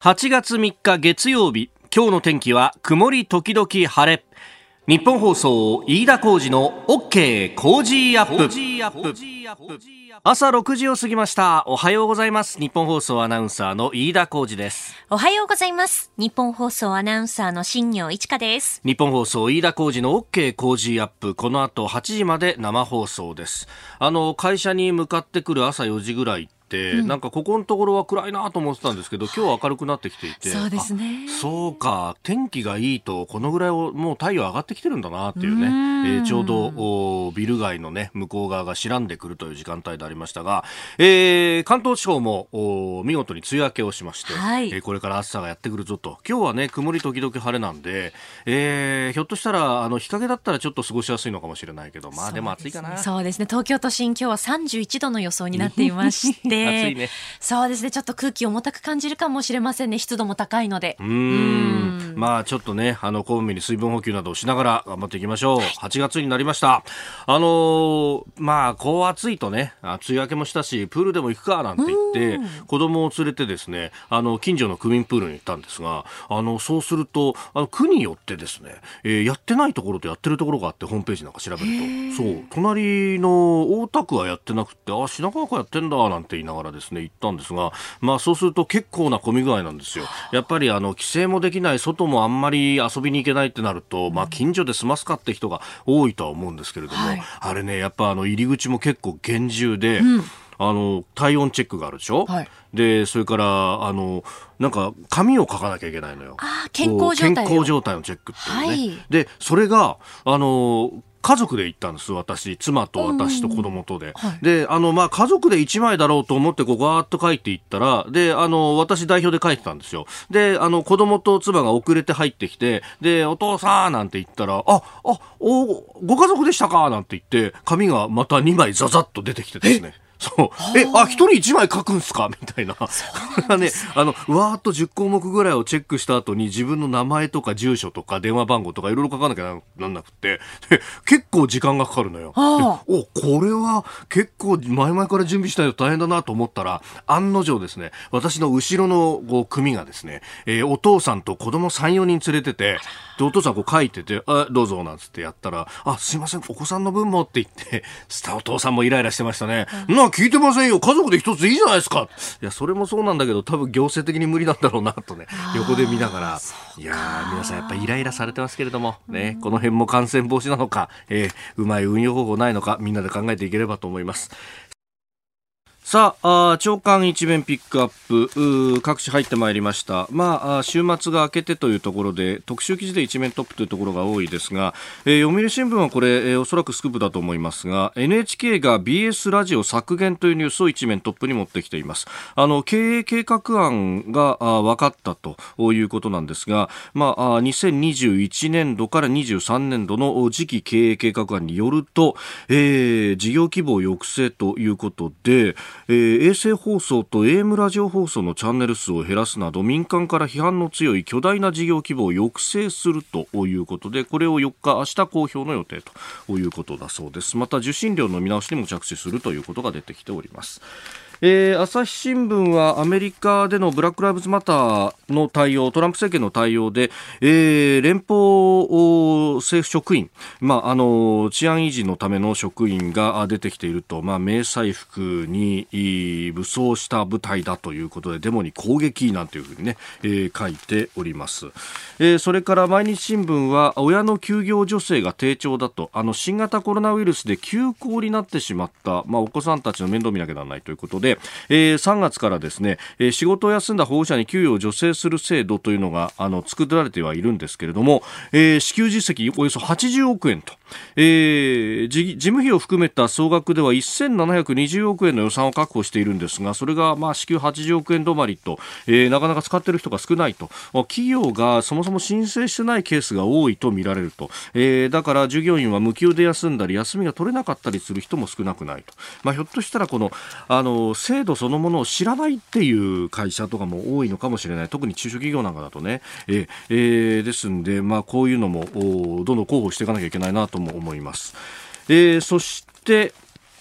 8月3日月曜日今日の天気は曇り時々晴れ。日本放送飯田浩二の OK 工事アップ。朝6時を過ぎました。おはようございます。日本放送アナウンサーの飯田浩二です。おはようございます。日本放送アナウンサーの新業一華です。日本放送飯田浩二の OK 工事アップ。この後8時まで生放送です。あの会社に向かってくる朝4時ぐらい、うん、なんかここのところは暗いなと思ってたんですけど、今日は明るくなってきていて、そうですね。そうか、天気がいいと、このぐらいをもう太陽上がってきてるんだなっていうね、えー、ちょうどビル街のね、向こう側が白んでくるという時間帯でありましたが、えー、関東地方も見事に梅雨明けをしまして、はい、えー、これから暑さがやってくるぞと、今日はね、曇り時々晴れなんで、えー、ひょっとしたら、あの、日陰だったらちょっと過ごしやすいのかもしれないけど、まあでも暑いかな。そうですね、東京都心今日は31度の予想になっていまして、暑いね。そうですね。ちょっと空気重たく感じるかもしれませんね。湿度も高いので。うん。まあちょっとね、あの、こまめに水分補給などをしながら頑張っていきましょう。はい、8月になりました。あのー、まあ、こう暑いとね、梅雨明けもしたし、プールでも行くかなんて言って、子供を連れてですね、あの、近所の区民プールに行ったんですが、あの、そうすると、あの、区によってですね、えー、やってないところとやってるところがあって、ホームページなんか調べると、そう、隣の大田区はやってなくて、あ、品川区やってんだ、なんて言いながらですね、行ったんですが、まあそうすると結構な混み具合なんですよ。やっぱりあの、規制もできない、外もあんまり遊びに行けないってなると、まあ近所で済ますかって人が多いとは思うんですけれども、はい、あれね、やっぱあの、入り口も結構厳重で、うん。あの体温チェックがあるでしょ、はい、でそれからあのなんか紙を書かなきゃいけないのよ。健康状態健康状態のチェックっていうね、はい、でそれがあの家族で行ったんです私。妻と私と子供とで、はい、であのまあ家族で1枚だろうと思ってこうガーッと書いていったらであの私代表で書いてたんですよ。であの子供と妻が遅れて入ってきてでお父さんなんて言ったらああおご家族でしたかなんて言って紙がまた2枚ザザッと出てきてですねそう。え、あ、一人一枚書くんすか？みたいな。これはね、あの、わーっと10項目ぐらいをチェックした後に自分の名前とか住所とか電話番号とかいろいろ書かなきゃなんなくて、結構時間がかかるのよ。お、これは結構前々から準備したいと大変だなと思ったら、案の定ですね、私の後ろのこう組がですね、えー、お父さんと子供3、4人連れてて、で、お父さんこう書いてて、あ、どうぞ、なんつってやったら、あ、すいません、お子さんの分もって言って、お父さんもイライラしてましたね。うん聞いてませんよ。家族で一つでいいじゃないですか。いや、それもそうなんだけど、多分行政的に無理なんだろうな、とね、横で見ながら。いやー、皆さんやっぱイライラされてますけれども、ね、この辺も感染防止なのか、えー、うまい運用方法ないのか、みんなで考えていければと思います。さあ長官一面ピックアップ。各地入ってまいりました。まあ週末が明けてというところで特集記事で一面トップというところが多いですが、えー、読売新聞はこれ、えー、おそらくスクープだと思いますが NHK が BS ラジオ削減というニュースを一面トップに持ってきています。あの経営計画案が分かったということなんですがまあ2021年度から23年度の次期経営計画案によると、えー、事業規模抑制ということでえー、衛星放送と AM ラジオ放送のチャンネル数を減らすなど民間から批判の強い巨大な事業規模を抑制するということでこれを4日明日公表の予定ということだそうです。また受信料の見直しにも着手するということが出てきております。えー、朝日新聞はアメリカでのブラック・ライブズ・マターの対応トランプ政権の対応で、えー、連邦政府職員、まあ、あの治安維持のための職員が出てきていると、まあ、迷彩服に武装した部隊だということでデモに攻撃なんていうふうにね、えー、書いております、えー、それから毎日新聞は親の休業助成が低調だとあの新型コロナウイルスで休校になってしまった、まあ、お子さんたちの面倒見なきゃならないということでで、えー、3月からですね、えー、仕事を休んだ保護者に給与を助成する制度というのがあの作られてはいるんですけれども、えー、支給実績およそ80億円と、えー、事務費を含めた総額では1720億円の予算を確保しているんですがそれがまあ支給80億円止まりと、えー、なかなか使っている人が少ないと。企業がそもそも申請してないケースが多いと見られると、えー、だから従業員は無給で休んだり休みが取れなかったりする人も少なくないと、まあ、ひょっとしたらこのあの制度そのものを知らないっていう会社とかも多いのかもしれない。特に中小企業なんかだとね、えーえー、ですんで、まあ、こういうのもどんどん広報していかなきゃいけないなととも思います。えー、そして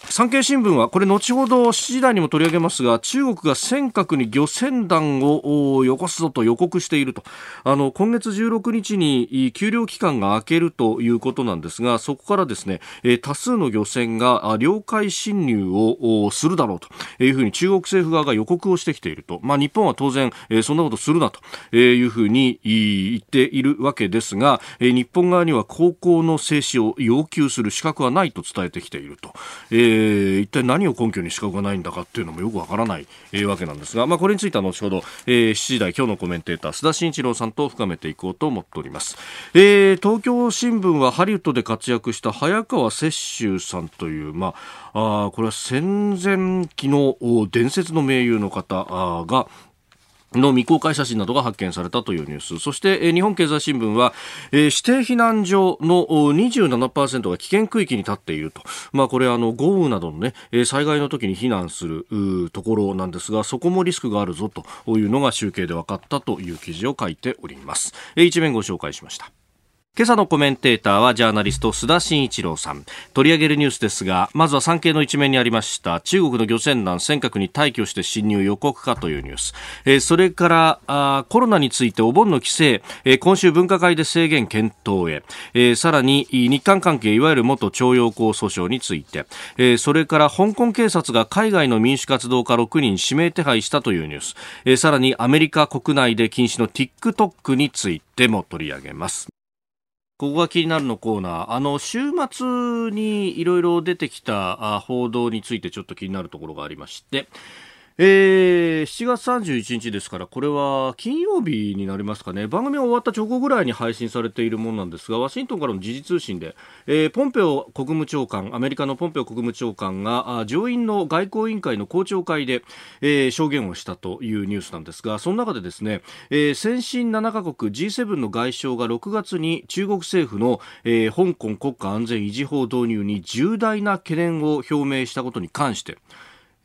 産経新聞はこれ後ほど7時台にも取り上げますが中国が尖閣に漁船団をよこすぞと予告しているとあの今月16日に休漁期間が明けるということなんですがそこからですね多数の漁船が領海侵入をするだろうというふうに中国政府側が予告をしてきていると、まあ、日本は当然そんなことするなというふうに言っているわけですが日本側には航行の停止を要求する資格はないと伝えてきていると。えーー、一体何を根拠に資格がないんだかっていうのもよくわからない、えー、わけなんですが、まあ、これについては後ほど、えー、7時台今日のコメンテーター須田慎一郎さんと深めていこうと思っております、えー、東京新聞はハリウッドで活躍した早川雪舟さんという、まあ、あこれは戦前期の伝説の盟友の方がの未公開写真などが発見されたというニュース。そして、日本経済新聞は、え、指定避難所の27%が危険区域に立っていると、まあ、これあの豪雨などの、ね、災害の時に避難するところなんですがそこもリスクがあるぞというのが集計で分かったという記事を書いております、えー、一面ご紹介しました。今朝のコメンテーターはジャーナリスト須田慎一郎さん。取り上げるニュースですがまずは産経の一面にありました中国の漁船団尖閣に退去して侵入予告かというニュース、えー、それからあコロナについてお盆の規制、えー、今週分科会で制限検討へ、えー、さらに日韓関係いわゆる元徴用工訴訟について、えー、それから香港警察が海外の民主活動家6人指名手配したというニュース、えー、さらにアメリカ国内で禁止の TikTok についても取り上げます。ここが気になるのコーナー。あの、週末にいろいろ出てきた報道についてちょっと気になるところがありまして、えー、7月31日ですから、これは金曜日になりますかね。番組が終わった直後ぐらいに配信されているものなんですが、ワシントンからの時事通信で、えー、ポンペオ国務長官、アメリカのポンペオ国務長官が、上院の外交委員会の公聴会で、えー、証言をしたというニュースなんですが、その中でですね、えー、先進7カ国 G7 の外相が6月に中国政府の、えー、香港国家安全維持法導入に重大な懸念を表明したことに関して、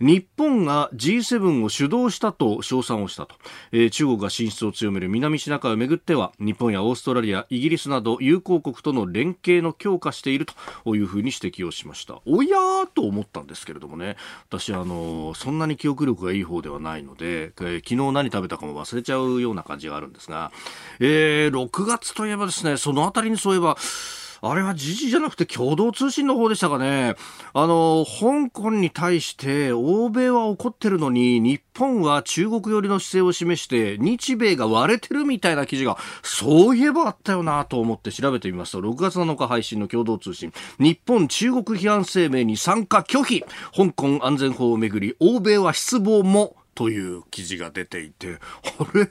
日本が G7 を主導したと称賛をしたと、えー、中国が進出を強める南シナ海をめぐっては日本やオーストラリアイギリスなど友好国との連携の強化しているというふうに指摘をしました。おやーと思ったんですけれどもね。私あのそんなに記憶力がいい方ではないので、えー、昨日何食べたかも忘れちゃうような感じがあるんですが、えー、6月といえばですねそのあたりにそういえばあれは時事じゃなくて共同通信の方でしたかね。あの、香港に対して欧米は怒ってるのに、日本は中国寄りの姿勢を示して、日米が割れてるみたいな記事が、そういえばあったよなと思って調べてみますと、6月7日配信の共同通信、日本中国批判声明に参加拒否、香港安全法をめぐり、欧米は失望も、という記事が出ていて、あれ？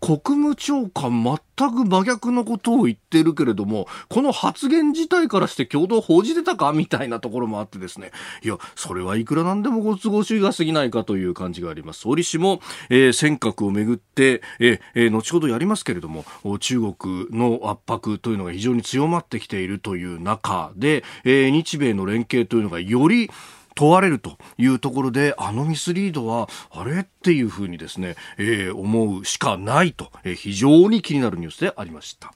国務長官全く真逆のことを言ってるけれども、この発言自体からして共同報じてたかみたいなところもあってですね、いや、それはいくらなんでもご都合主義が過ぎないかという感じがあります。総理氏も、えー、尖閣をめぐって、えー、後ほどやりますけれども、中国の圧迫というのが非常に強まってきているという中で、えー、日米の連携というのがより問われるというところであのミスリードはあれ？っていうふうにですね、えー、思うしかないと、えー、非常に気になるニュースでありました。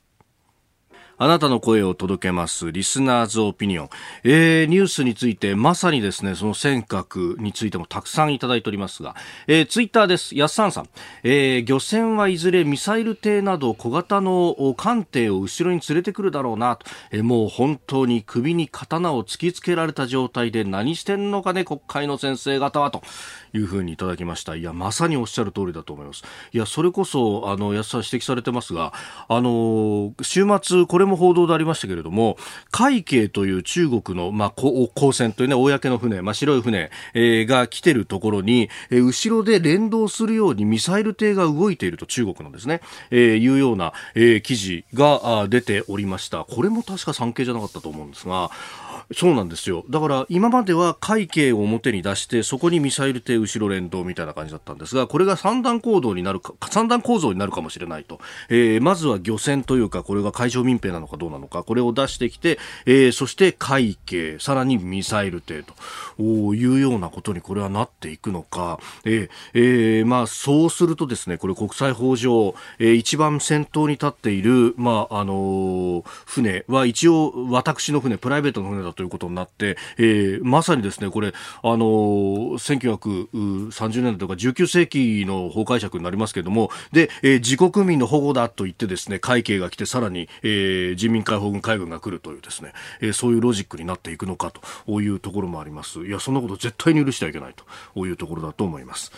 あなたの声を届けます、リスナーズオピニオン。えー、ニュースについて、まさにですね、その尖閣についてもたくさんいただいておりますが、えー、ツイッターです。やっさんさん。えー、漁船はいずれミサイル艇など小型の艦艇を後ろに連れてくるだろうなと、えー、もう本当に首に刀を突きつけられた状態で何してんのかね、国会の先生方はと。いうふうにいただきました。いや、まさにおっしゃる通りだと思います。いや、それこそ、あの、安さん指摘されてますが、あの、週末、これも報道でありましたけれども、海警という中国の、まあ、公船というね、公の船、まあ、白い船、えー、が来てるところに、えー、後ろで連動するようにミサイル艇が動いていると、中国のですね、えー、いうような、えー、記事が出ておりました。これも確か産経じゃなかったと思うんですが、そうなんですよ。だから今までは会計を表に出して、そこにミサイル艇後ろ連動みたいな感じだったんですが、これが三段構造になるか、三段構造になるかもしれないと。えー、まずは漁船というか、これが海上民兵なのかどうなのか、これを出してきて、えー、そして会計、さらにミサイル艇というようなことにこれはなっていくのか、えー、えー、まあそうするとですね、これ国際法上、えー、一番先頭に立っている、まああのー、船は一応私の船、プライベートの船だとということになって、えー、まさにですねこれあの1930年代とか19世紀の法解釈になりますけれどもで、えー、自国民の保護だと言ってですね会計が来てさらに、えー、人民解放軍海軍が来るというですね、えー、そういうロジックになっていくのかというところもありますいやそんなこと絶対に許してはいけないというところだと思います。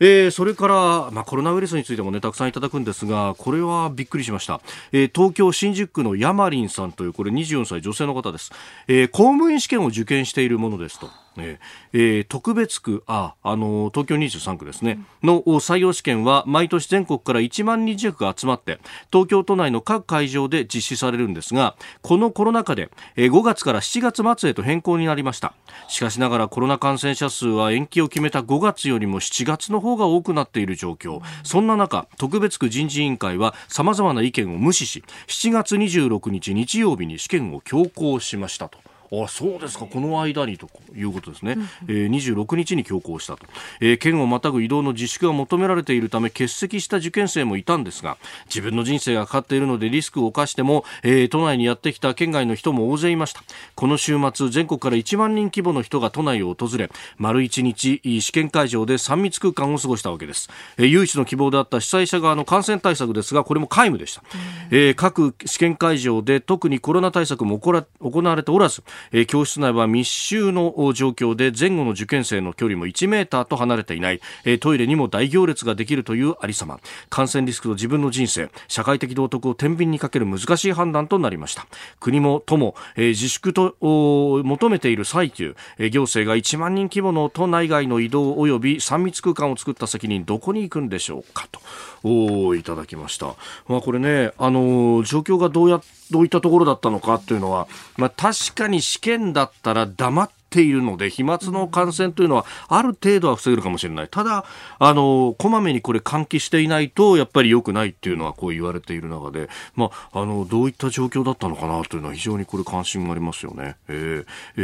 えー、それから、まあ、コロナウイルスについてもねたくさんいただくんですがこれはびっくりしました、えー、東京新宿区のヤマリンさんというこれ24歳女性の方です、えー、公務員試験を受験しているものですと。えー、特別区ああの東京23区ですね、うん、の採用試験は毎年全国から1万人弱が集まって東京都内の各会場で実施されるんですがこのコロナ禍で、えー、5月から7月末へと変更になりました。しかしながらコロナ感染者数は延期を決めた5月よりも7月の方が多くなっている状況。そんな中特別区人事委員会はさまざまな意見を無視し7月26日日曜日に試験を強行しましたと。あそうですか、この間にということですね、うん、えー、26日に強行したと、えー、県をまたぐ移動の自粛が求められているため欠席した受験生もいたんですが自分の人生がかかっているのでリスクを冒しても、えー、都内にやってきた県外の人も大勢いました。この週末全国から1万人規模の人が都内を訪れ丸1日試験会場で3密空間を過ごしたわけです、えー、唯一の希望であった主催者側の感染対策ですがこれも皆無でした、えー、各試験会場で特にコロナ対策も行われておらずえー、教室内は密集の状況で前後の受験生の距離も1メーターと離れていない、えー、トイレにも大行列ができるというありさま。感染リスクと自分の人生社会的道徳を天秤にかける難しい判断となりました。国も都も、えー、自粛と求めている最中、えー、行政が1万人規模の都内外の移動及び3密空間を作った責任どこに行くんでしょうかとおいただきました。まあ、これね、あの状況がどうや、どういったところだったのかっていうのは、まあ、確かに試験だったら黙っているので、飛沫の感染というのはある程度は防げるかもしれない。ただ、あの、こまめにこれ換気していないと、やっぱり良くないっていうのはこう言われている中で、まあ、あの、どういった状況だったのかなというのは非常にこれ関心がありますよね。えー、え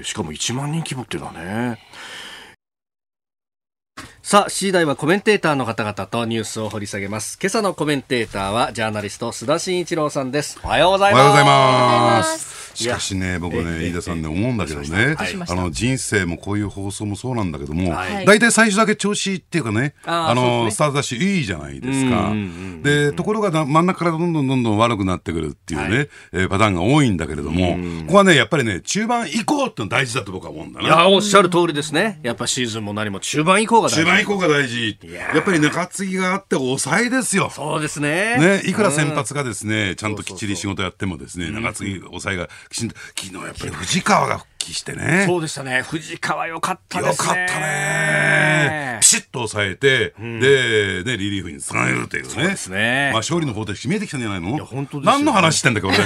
ー、しかも1万人規模っていうのはね。さあ、7時台はコメンテーターの方々とニュースを掘り下げます。今朝のコメンテーターはジャーナリスト須田慎一郎さんです。おはようございます。おはようございます。しかしね、僕ね、飯田さんね、思うんだけどね、あの人生もこういう放送もそうなんだけども、大体最初だけ調子っていうかね、あのスタートダッシュいいじゃないですか。で、ところが真ん中からどんどんどんどん悪くなってくるっていうね、えパターンが多いんだけれども、ここはね、やっぱりね、中盤以降っての大事だと僕は思うんだな。いや、おっしゃる通りですね。やっぱシーズンも何も中盤以降が大事。中盤以降が大事。やっぱり中継ぎがあって抑えですよ。そうですね。ね、いくら先発がですね、ちゃんときっちり仕事やってもですね、中継ぎ抑えがきちんと、昨日やっぱり藤川が復帰してね。そうでしたね。藤川よかったですね。よかったね。ピシッと抑えて、うん、で、ね、リリーフにつなげるというね。そうですね。まあ勝利の方程式見えてきたんじゃないの？いや、本当です何の話してんだっけ、俺。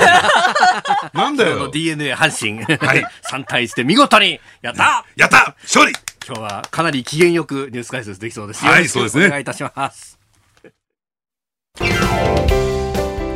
なんだよ。DNA 阪神。はい。3対1で見事に、やったやった勝利今日はかなり機嫌よくニュース解説できそうです。はい、そうですね。お願いいたします。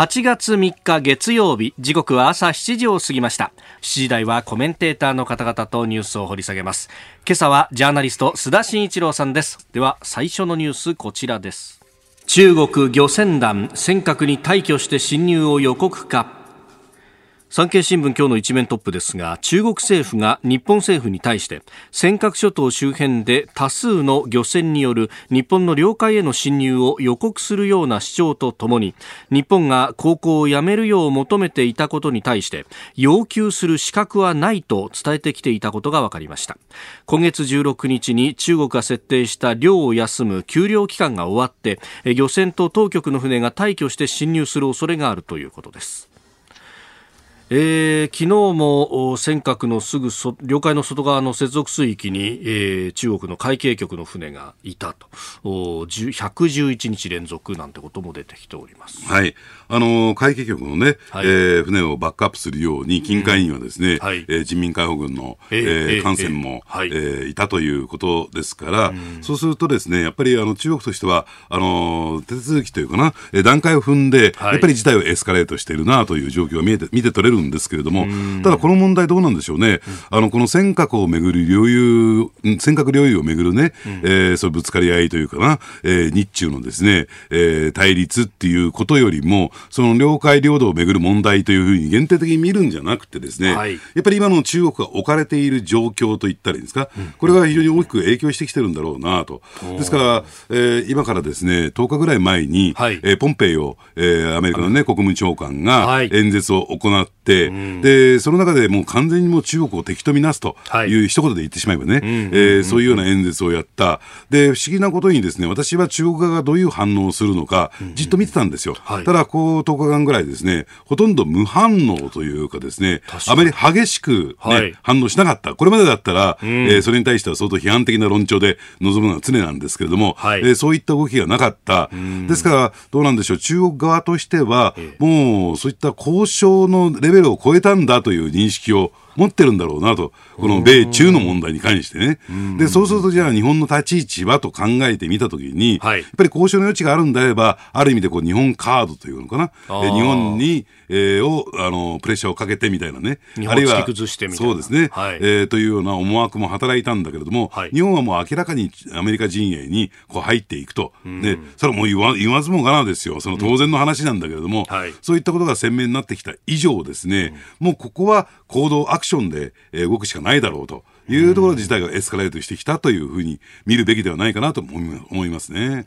8月3日月曜日時刻は朝7時を過ぎました。7時台はコメンテーターの方々とニュースを掘り下げます。今朝はジャーナリスト須田慎一郎さんです。では最初のニュースこちらです。中国漁船団尖閣に退去して侵入を予告か。産経新聞今日の一面トップですが中国政府が日本政府に対して尖閣諸島周辺で多数の漁船による日本の領海への侵入を予告するような主張とともに日本が航行をやめるよう求めていたことに対して要求する資格はないと伝えてきていたことが分かりました。今月16日に中国が設定した漁を休む休漁期間が終わって漁船と当局の船が退去して侵入する恐れがあるということです。えー、昨日も尖閣のすぐそ領海の外側の接続水域に、えー、中国の海警局の船がいたと。111日連続なんてことも出てきております。はい。あの海警局のね、はい、えー、船をバックアップするように近海にはですね、うんはい、えー、人民解放軍の、えー、え艦船も、えー、えー、いたということですから、うん、そうするとですねやっぱりあの中国としてはあの手続きというかな、えー、段階を踏んで、はい、やっぱり事態をエスカレートしているなという状況が見えて見て取れるんですけれども、ただこの問題どうなんでしょうね、あのこの尖閣をめぐる領有尖閣領有をめぐるね、うん、えー、そうぶつかり合いというかな、えー、日中のですね、えー、対立っていうことよりもその領海領土をめぐる問題というふうに限定的に見るんじゃなくてですね、はい、やっぱり今の中国が置かれている状況といったらいいんですか、うん、これが非常に大きく影響してきてるんだろうなと。ですから、えー、今からですね10日ぐらい前に、はい、えー、ポンペイを、えー、アメリカの、ね、国務長官が演説を行って、はい、でその中でもう完全にもう中国を敵とみなすとい。う一言で言ってしまえばね、えそういうような演説をやった。で不思議なことにですね私は中国側がどういう反応をするのか、じっと見てたんですよ。はい、ただこう10日間ぐらいですねほとんど無反応というかですねあまり激しくね、はい、反応しなかった。これまでだったら、うん、えー、それに対しては相当批判的な論調で臨むのが常なんですけれども、はい、えー、そういった動きがなかった。ですから、どうなんでしょう、中国側としては、もうそういった交渉のレベルを超えたんだという認識を持ってるんだろうなと、この米中の問題に関してね。で、そうするとじゃあ日本の立ち位置はと考えてみたときに、はい、やっぱり交渉の余地があるんであれば、ある意味でこう日本カードというのかな、え日本に、えー、をあのプレッシャーをかけてみたいなね、あるいはそうですね、はい、えー、というような思惑も働いたんだけれども、はい、日本はもう明らかにアメリカ陣営にこう入っていくと、でそれはもう言わ言わずもがなですよ、その当然の話なんだけれども、うん。はい、そういったことが鮮明になってきた以上ですね、うん、もうここは行動アクションで、動くしかないだろうと。いうところ自体がエスカレートしてきたというふうに見るべきではないかなと思いますね。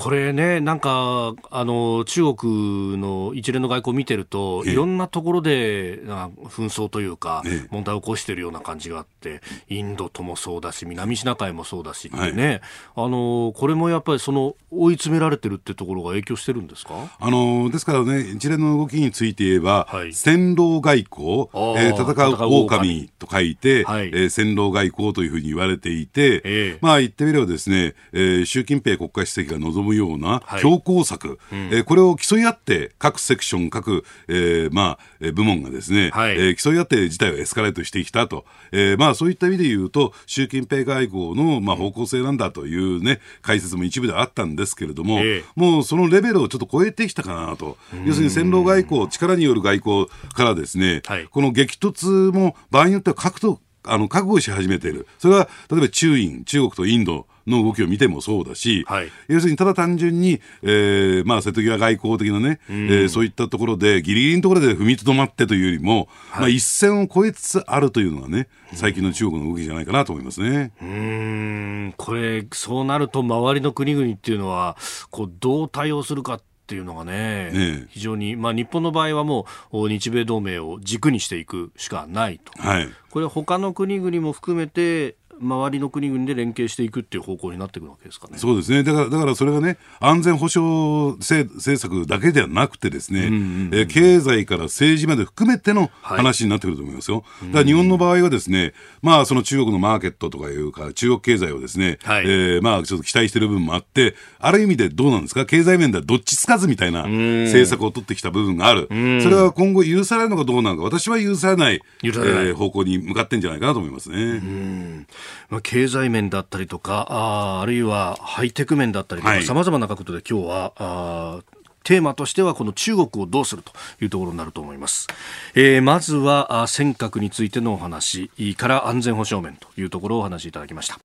これね、なんか、あの、中国の一連の外交を見てると、いろんなところで、紛争というか、問題を起こしているような感じがあって、インドともそうだし、南シナ海もそうだしってね、はい、あの、これもやっぱりその、追い詰められてるってところが影響してるんですか？あの、ですからね、一連の動きについて言えば、はい、戦狼外交、えー、戦う狼と書いて、はい、えー、戦狼外交というふうに言われていて、えー、まあ言ってみればですね、えー、習近平国家主席が望むむような強硬策、はい、えー、これを競い合って各セクション、各、えーまあ、部門がですね、はい、えー、競い合って事態をエスカレートしてきたと、えーまあ、そういった意味で言うと、習近平外交の、まあ、方向性なんだというね、解説も一部であったんですけれども、えー、もうそのレベルをちょっと超えてきたかなと、要するに戦狼外交、力による外交からですね、はい、この激突も場合によっては覚悟あの覚悟し始めている、それは例えば中印、中国とインドの動きを見てもそうだし、はい、要するにただ単純に、えーまあ、瀬戸際外交的なね、うん、えー、そういったところで、ぎりぎりのところで踏みとどまってというよりも、はい、まあ、一線を越えつつあるというのがね、最近の中国の動きじゃないかなと思いますね。うん。これ、そうなると、周りの国々っていうのは、こうどう対応するかっていうのがね、ね非常に、まあ、日本の場合はもう日米同盟を軸にしていくしかないと、はい、これ、他の国々も含めて、周りの国々で連携していくっていう方向になっていくわけですかね。そうですね。だから、だからそれがね、安全保障政策だけではなくてですね、うんうんうん、え経済から政治まで含めての話になってくると思いますよ。はい、だから日本の場合はですね、まあその中国のマーケットとかいうか、中国経済をですね、はい、えー、まあちょっと期待している部分もあって、ある意味でどうなんですか、経済面ではどっちつかずみたいな政策を取ってきた部分がある。それは今後許されるのかどうなのか、私は許されない、えー、方向に向かってんじゃないかなと思いますね。まあ、経済面だったりとかああるいはハイテク面だったりとかさまざまな角度で今日はあテーマとしてはこの中国をどうするというところになると思います、えー、まずは尖閣についてのお話から安全保障面というところをお話しいただきました。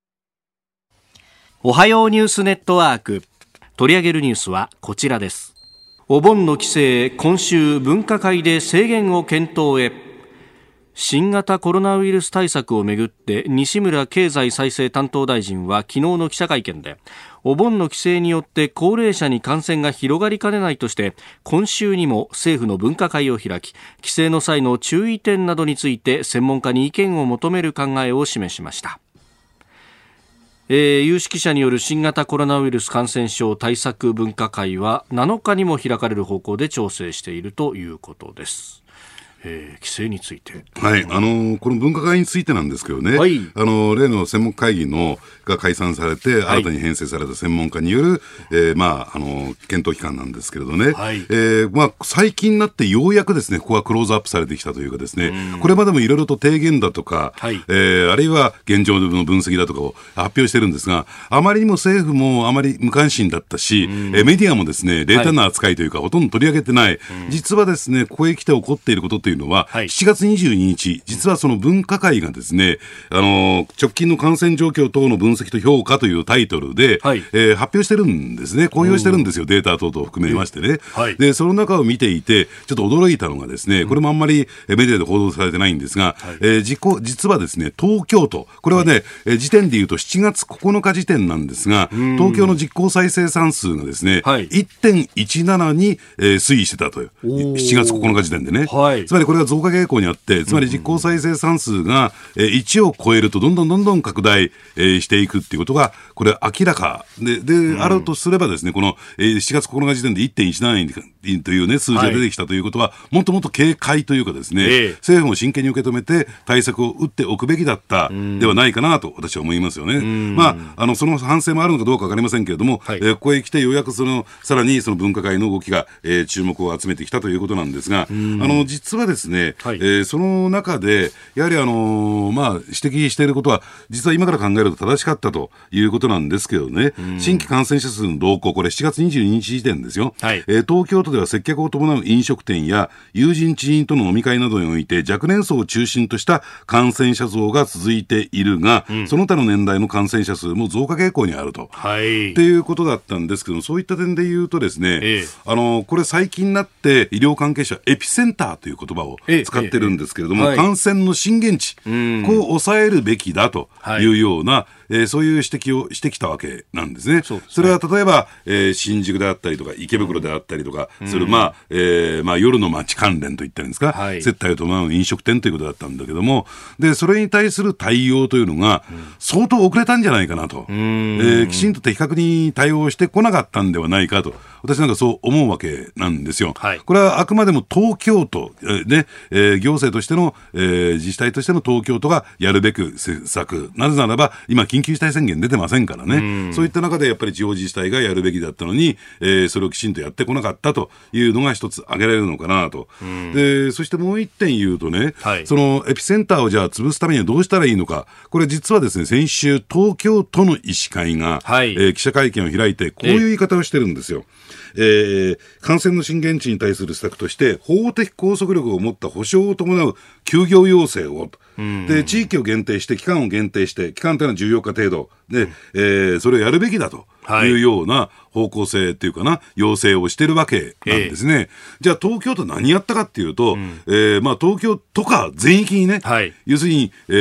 おはようニュースネットワーク。取り上げるニュースはこちらです。お盆の規制今週分科会で制限を検討へ新型コロナウイルス対策をめぐって西村経済再生担当大臣は昨日の記者会見でお盆の規制によって高齢者に感染が広がりかねないとして今週にも政府の分科会を開き規制の際の注意点などについて専門家に意見を求める考えを示しましたえー、有識者による新型コロナウイルス感染症対策分科会は7日にも開かれる方向で調整しているということです。えー、規制について。はい、あのー、この分科会についてなんですけどね、はい、あのー、例の専門会議のが解散されて、新たに編成された専門家による、はい、えー、まあ、あの検討機関なんですけれどね、はい、えー、まあ、最近になってようやくですね、ここはクローズアップされてきたというかですね、これまでもいろいろと提言だとか、はい、えー、あるいは現状の分析だとかを発表してるんですが、あまりにも政府もあまり無関心だったし、えメディアもですね、冷淡な扱いというか、ほとんど取り上げてない、実はですね、ここへ来て起こっていることというのは、はい、7月22日、実はその分科会がですね、あの直近の感染状況等の分析と評価というタイトルで、はい、えー、発表してるんですね、公表してるんですよ、データ等々含めましてね、はい、で。その中を見ていて、ちょっと驚いたのがですね、これもあんまりメディアで報道されてないんですが、はい、えー、実実はですね、東京都、これはね、はい、時点でいうと7月9日時点なんですが、東京の実効再生産数がですね、はい、1.17に、えー、推移してたという、7月9日時点でね、はい、つまりこれが増加傾向にあって、つまり実効再生産数が1を超えると、どんどんどんどん拡大していくっていうことが、これ、明らか。でで、あるとすればですね、この7月9日時点で1.17というね、数字が出てきたということは、もっともっと警戒というかですね、政府も真剣に受け止めて対策を打っておくべきだったではないかなと私は思いますよね。まあ、あの、その反省もあるのかどうかわかりませんけれども、はい、えここへ来てようやくその、さらにその分科会の動きが、えー、注目を集めてきたということなんですが、あの、実はですね、はい、えー、その中で、やはりあのー、まあ、指摘していることは、実は今から考えると正しかったということなんですけどね、新規感染者数の動向、これ7月22日時点ですよ、はい、えー、東京都では接客を伴う飲食店や友人知人との飲み会などにおいて若年層を中心とした感染者増が続いているが、うん、その他の年代の感染者数も増加傾向にあると。はい、っていうことだったんですけどそういった点で言うとですね、ええ、あのこれ最近になって医療関係者エピセンターという言葉を使ってるんですけれども、え、感染の震源地、こう抑えるべきだとい。うような、はいえー、そういう指摘をしてきたわけなんですね。そ、ね、れは例えば、えー、新宿であったりとか、池袋であったりとか、うん、それまあ、えー、まあ、夜の街関連といったんですか、はい、接待を伴う飲食店ということだったんだけども、で、それに対する対応というのが、相当遅れたんじゃないかなと、えー、きちんと的確に対応してこなかったんではないかと、私なんかそう思うわけなんですよ。はい、これはあくまでも東京都、えー、ね、えー、行政としての、えー、自治体としての東京都がやるべく施策。なぜならば、今、緊急事態宣言出てませんからね、うそういった中でやっぱり地方自治体がやるべきだったのに、えー、それをきちんとやってこなかったというのが一つ挙げられるのかなと。で、そしてもう一点言うとね、はい、そのエピセンターをじゃあ潰すためにはどうしたらいいのか、これ実はですね、先週、東京都の医師会が、はい、えー、記者会見を開いて、こういう言い方をしてるんですよ。えー、感染の震源地に対する施策として、法的拘束力を持った保障を伴う休業要請を、で、地域を限定して、期間を限定して、期間というのは14日程度。で、えー、それをやるべきだとい。うような方向性っていうかな、要請をしてるわけなんですね。えー、じゃあ、東京都何やったかっていうと、うん、えー、まあ、東京とか全域にね、はい、要するに、え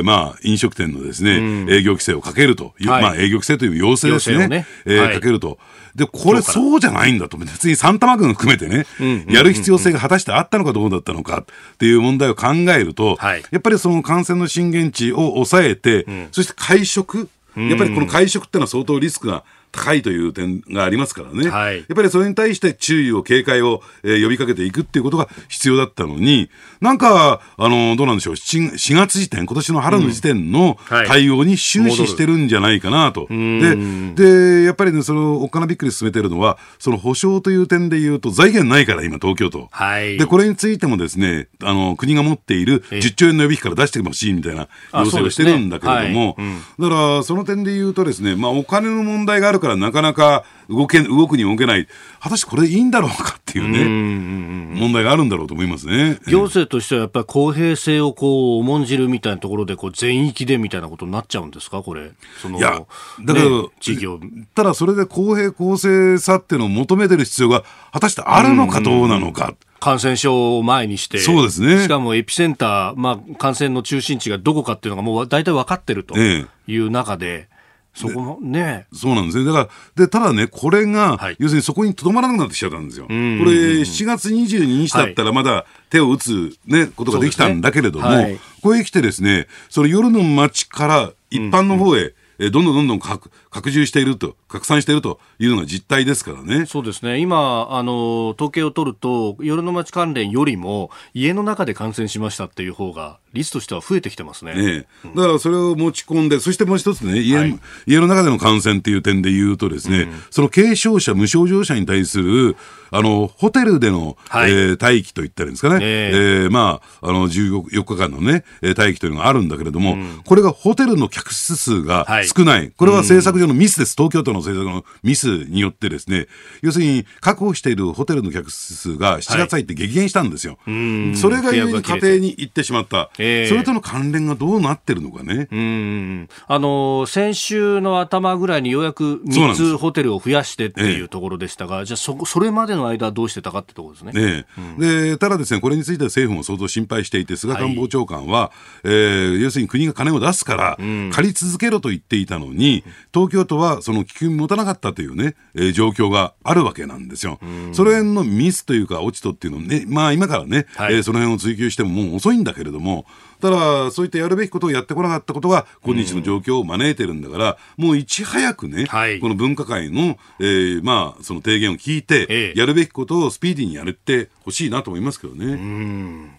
ー、まあ、飲食店のですね、うん、営業規制をかけるという、はい、まあ、営業規制という要請ですね、ね。えー、はい、かけると。で、これそうじゃないんだと。別にサンタマ君含めてね、やる必要性が果たしてあったのかどうだったのかっていう問題を考えると、はい、やっぱりその感染の震源地を抑えて、うん、そして会食、やっぱりこの会食ってのは相当リスクが高いという点がありますからね、はい、やっぱりそれに対して注意を、警戒を、えー、呼びかけていくっていうことが必要だったのに、なんか、あのどうなんでしょう。4、4月時点、今年の春の時点の対応に終始してるんじゃないかなと。はい、でで、やっぱりね、そのおっかなびっくり進めてるのは、その保証という点で言うと、財源ないから、今、東京都。はい、で、これについてもですね、あの国が持っている10兆円の予備費から出してほしいみたいな要請をしてるんだけれども、ねはい。うん、だから、その点で言うとですね、まあ、お金の問題があるから、なかなか動け動くに動けない、果たしてこれいいんだろうかっていうね、問題があるんだろうと思いますね。行政としてはやっぱり公平性をこう重んじるみたいなところでこう全域でみたいなことになっちゃうんですか、これ、そのいやだから、ね、地域をただそれで公平、公正さっていうのを求めてる必要が果たしてあるのかどうなのか。感染症を前にして、そうですね。しかもエピセンター、まあ、感染の中心地がどこかっていうのがもう大体分かってるという中で、ええそこもね。そうなんですね。だから、で、ただね、これが、はい、要するにそこにとどまらなくなってきちゃったんですよ。これ、7月22日だったらまだ手を打つね、ことができたんだけれども、ねはい、ここへ来てですね、その夜の街から一般の方へ、えどんどんどんどん拡充していると、拡散しているというのが実態ですからね。そうですね。今、あの、統計を取ると、夜の街関連よりも、家の中で感染しましたっていう方が、率としては増えてきてますね。ねだからそれを持ち込んで、そしてもう一つね、家はい、家の中での感染っていう点で言うとですね、うん、その軽症者、無症状者に対する、あの、ホテルでの、はい、えー、待機と言ったらいいんですかね。えー、えー、まあ、あの、14日間のね、待機というのがあるんだけれども、うん、これがホテルの客室数が少ない。はい、これは政策上のミスです。東京都の政策のミスによってですね、要するに確保しているホテルの客室数が7月入って激減したんですよ。はい、それが家庭に行ってしまった。えー、それとの関連がどうなってるのかね。うんあの先週の頭ぐらいにようやく3つホテルを増やしてっていうところでしたが、じゃあそ、それまでの間どうしてたかってところですね。でただですね、これについては政府も相当心配していて、菅官房長官は、はい、えー、要するに国が金を出すから、借り続けろと言っていたのに、東京都はその気球持たなかったというね、えー、状況があるわけなんですよ。その辺のミスというか、落ちとっていうのをね、まあ今からね、はい、えー、その辺を追求してももう遅いんだけれども、ただ、そういったやるべきことをやってこなかったことが、今日の状況を招いてるんだから、もういち早くね、はい、この分科会の、えー、まあ、その提言を聞いて、ええ、やるべきことをスピーディーにやってほしいなと思いますけどね。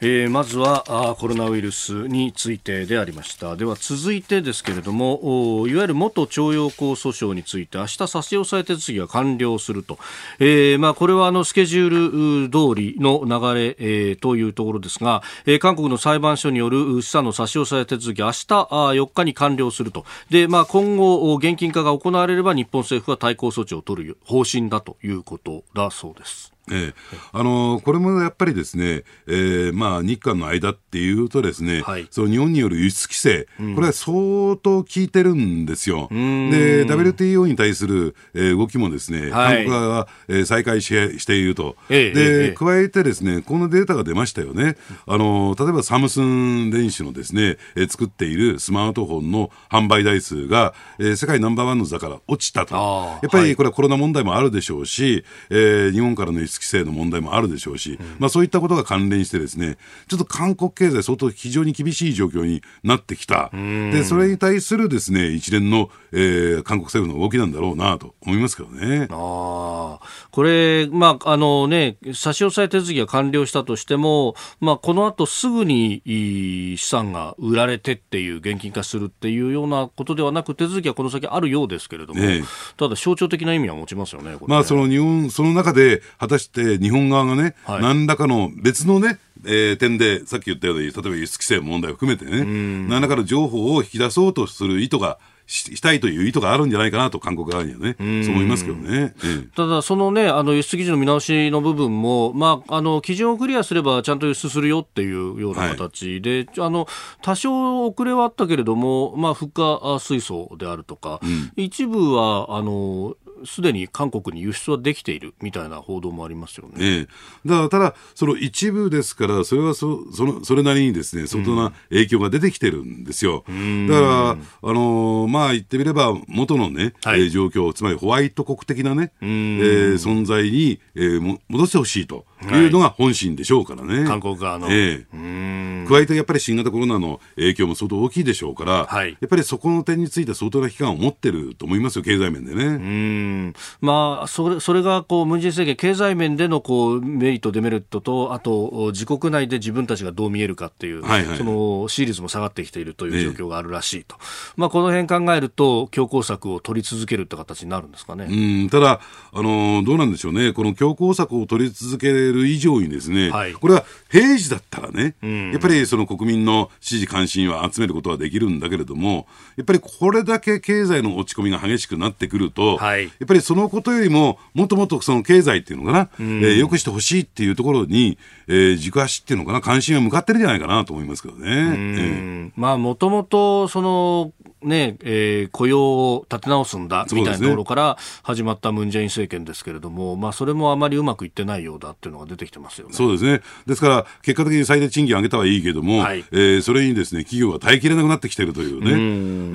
えー、まずはコロナウイルスについてでありました。では続いてですけれどもいわゆる元徴用工訴訟について明日差し押さえ手続きが完了すると、えーまあ、これはあのスケジュール通りの流れ、えー、というところですが、えー、韓国の裁判所による資産の差し押さえ手続き明日あ4日に完了すると。で、まあ、今後現金化が行われれば日本政府は対抗措置を取る方針だということだそうです。ええ、あのこれもやっぱりですね、えーまあ、日韓の間っていうとですね、はい、その日本による輸出規制、うん、これは相当効いてるんですよ。で WTO に対する、えー、動きもですね、はい、韓国側が、えー、再開ししていると、えで、え、加えてですねこのデータが出ましたよね。あの例えばサムスン電子のですね、えー、作っているスマートフォンの販売台数が、えー、世界ナンバーワンの座から落ちたと。やっぱりこれはコロナ問題もあるでしょうし、えー、日本からの輸出規制の問題もあるでしょうし、うん、まあ、そういったことが関連してですねちょっと韓国経済相当非常に厳しい状況になってきたでそれに対するですね一連の、えー、韓国政府の動きなんだろうなと思いますけどね。あこれ、まああのね、差し押さえ手続きが完了したとしても、まあ、この後すぐに資産が売られてっていう現金化するっていうようなことではなく手続きはこの先あるようですけれども、ね、ただ象徴的な意味は持ちますよね。ねまあその日本その中で果たして日本側がね、はい、何らかの別のね、えー、点で、さっき言ったように、例えば輸出規制問題を含めてね、何らかの情報を引き出そうとする意図がしたいという意図があるんじゃないかなと、韓国側にはね、そう思いますけどね。ただ、そのね、あの輸出基準の見直しの部分も、まあ、あの基準をクリアすれば、ちゃんと輸出するよっていうような形で、はい、あの多少遅れはあったけれども、まあ、フッ化水素であるとか、うん、一部はあのすでに韓国に輸出はできているみたいな報道もありますよね。ええ、だからただ、その一部ですから、それはそそのそれなりにですね相当な影響が出てきてるんですよ。うん、だから、あのまあ言ってみれば、元のね、はい、えー、状況、つまりホワイト国的なね、えー、存在に、えー、戻してほしいと。いうのが本心でしょうからね。韓国側の、ええ、加えてやっぱり新型コロナの影響も相当大きいでしょうから、はい、やっぱりそこの点について相当な期間を持ってると思いますよ、経済面でね。うんまあ、それそれがこうムン・ジェイ政権、経済面でのこうメリット、デメリットと、あと自国内で自分たちがどう見えるかっていう、はいはい、その支持率も下がってきているという状況があるらしいと、えまあ、この辺考えると、強硬策を取り続けるって形になるんですかね。うん。ただ、あのどうなんでしょうね、この強硬策を取り続ける以上にですね、はい、これは平時だったらね、うん、やっぱりその国民の支持関心は集めることはできるんだけれども、やっぱりこれだけ経済の落ち込みが激しくなってくると、はい、やっぱりそのことよりも、もっともっとその経済っていうのかな、うん、えー、よくしてほしいっていうところに、えー、軸足っていうのかな、関心は向かってるんじゃないかなと思いますけどね。えー、まあ、もともと、その、ねえー、雇用を立て直すんだみたいなところから始まったムン・ジェイン政権ですけれども、まあ、それもあまりうまくいってないようだっていうのが出てきてますよね。そうですね。ですから、結果的に最低賃金上げたはいいけども、はい、えー、それにですね、企業が耐えきれなくなってきてるというね。う